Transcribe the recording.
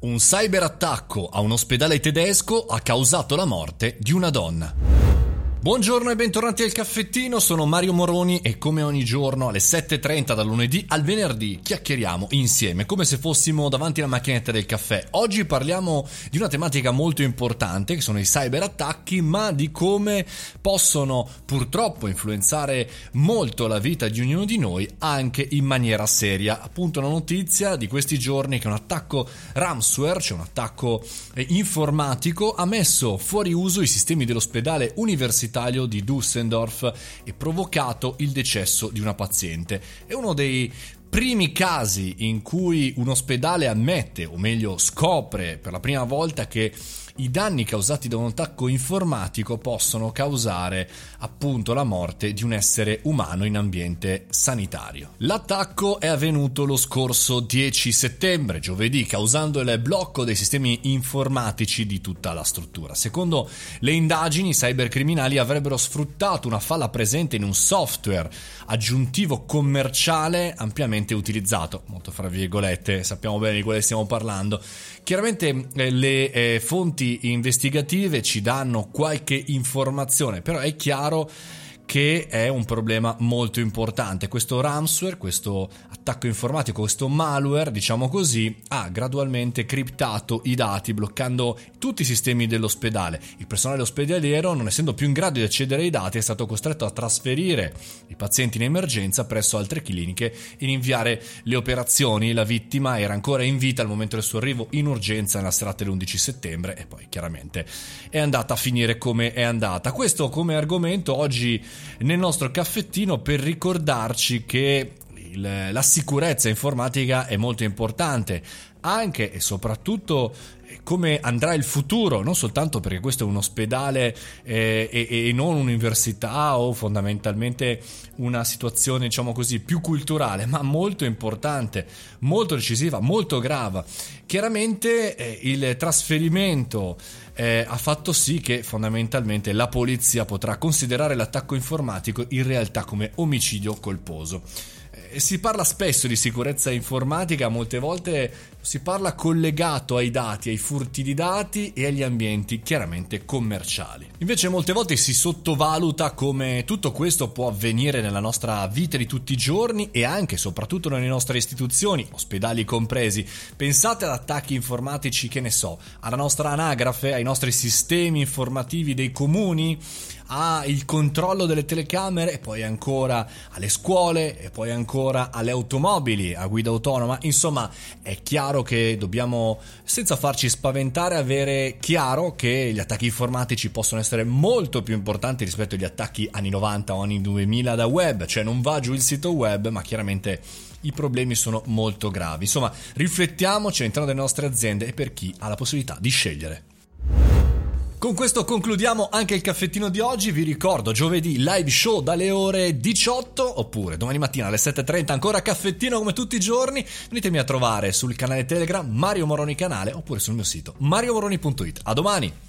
Un cyberattacco a un ospedale tedesco ha causato la morte di una donna. Buongiorno e bentornati al caffettino, sono Mario Moroni e come ogni giorno alle 7.30 dal lunedì al venerdì chiacchieriamo insieme come se fossimo davanti alla macchinetta del caffè. Oggi parliamo di una tematica molto importante che sono i cyberattacchi ma di come possono purtroppo influenzare molto la vita di ognuno di noi anche in maniera seria. Appunto una notizia di questi giorni che un attacco ransomware, cioè un attacco eh, informatico, ha messo fuori uso i sistemi dell'ospedale universitario universitario di Düsseldorf e provocato il decesso di una paziente. È uno dei primi casi in cui un ospedale ammette, o meglio scopre per la prima volta che i danni causati da un attacco informatico possono causare appunto la morte di un essere umano in ambiente sanitario. L'attacco è avvenuto lo scorso 10 settembre, giovedì, causando il blocco dei sistemi informatici di tutta la struttura. Secondo le indagini, i cybercriminali avrebbero sfruttato una falla presente in un software aggiuntivo commerciale ampiamente utilizzato, molto fra virgolette, sappiamo bene di quale stiamo parlando. Chiaramente eh, le eh, fonti investigative ci danno qualche informazione, però è chiaro che è un problema molto importante. Questo ransomware, questo attacco informatico, questo malware, diciamo così, ha gradualmente criptato i dati, bloccando tutti i sistemi dell'ospedale. Il personale ospedaliero, non essendo più in grado di accedere ai dati, è stato costretto a trasferire i pazienti in emergenza presso altre cliniche e inviare le operazioni. La vittima era ancora in vita al momento del suo arrivo in urgenza nella serata dell'11 settembre e poi chiaramente è andata a finire come è andata. Questo come argomento oggi nel nostro caffettino per ricordarci che la sicurezza informatica è molto importante anche e soprattutto come andrà il futuro, non soltanto perché questo è un ospedale eh, e, e, non un'università o fondamentalmente una situazione, diciamo così, più culturale, ma molto importante, molto decisiva, molto grave. Chiaramente eh, il trasferimento eh, ha fatto sì che fondamentalmente la polizia potrà considerare l'attacco informatico in realtà come omicidio colposo. Eh, si parla spesso di sicurezza informatica, molte volte si parla collegato ai dati, ai furti di dati e agli ambienti chiaramente commerciali. Invece molte volte si sottovaluta come tutto questo può avvenire nella nostra vita di tutti i giorni e anche e soprattutto nelle nostre istituzioni, ospedali compresi. Pensate ad attacchi informatici, che ne so, alla nostra anagrafe, ai nostri sistemi informativi dei comuni, al controllo delle telecamere e poi ancora alle scuole e poi ancora alle automobili a guida autonoma. Insomma, è chiaro che dobbiamo, senza farci spaventare, avere chiaro che gli attacchi informatici possono essere molto più importanti rispetto agli attacchi anni 90 o anni 2000 da web, cioè non va giù il sito web, ma chiaramente i problemi sono molto gravi. Insomma, riflettiamoci all'interno delle nostre aziende e per chi ha la possibilità di scegliere. Con questo concludiamo anche il caffettino di oggi. Vi ricordo giovedì live show dalle ore 18 oppure domani mattina alle 7.30 ancora caffettino come tutti i giorni. Venitemi a trovare sul canale Telegram Mario Moroni Canale oppure sul mio sito mariomoroni.it. A domani!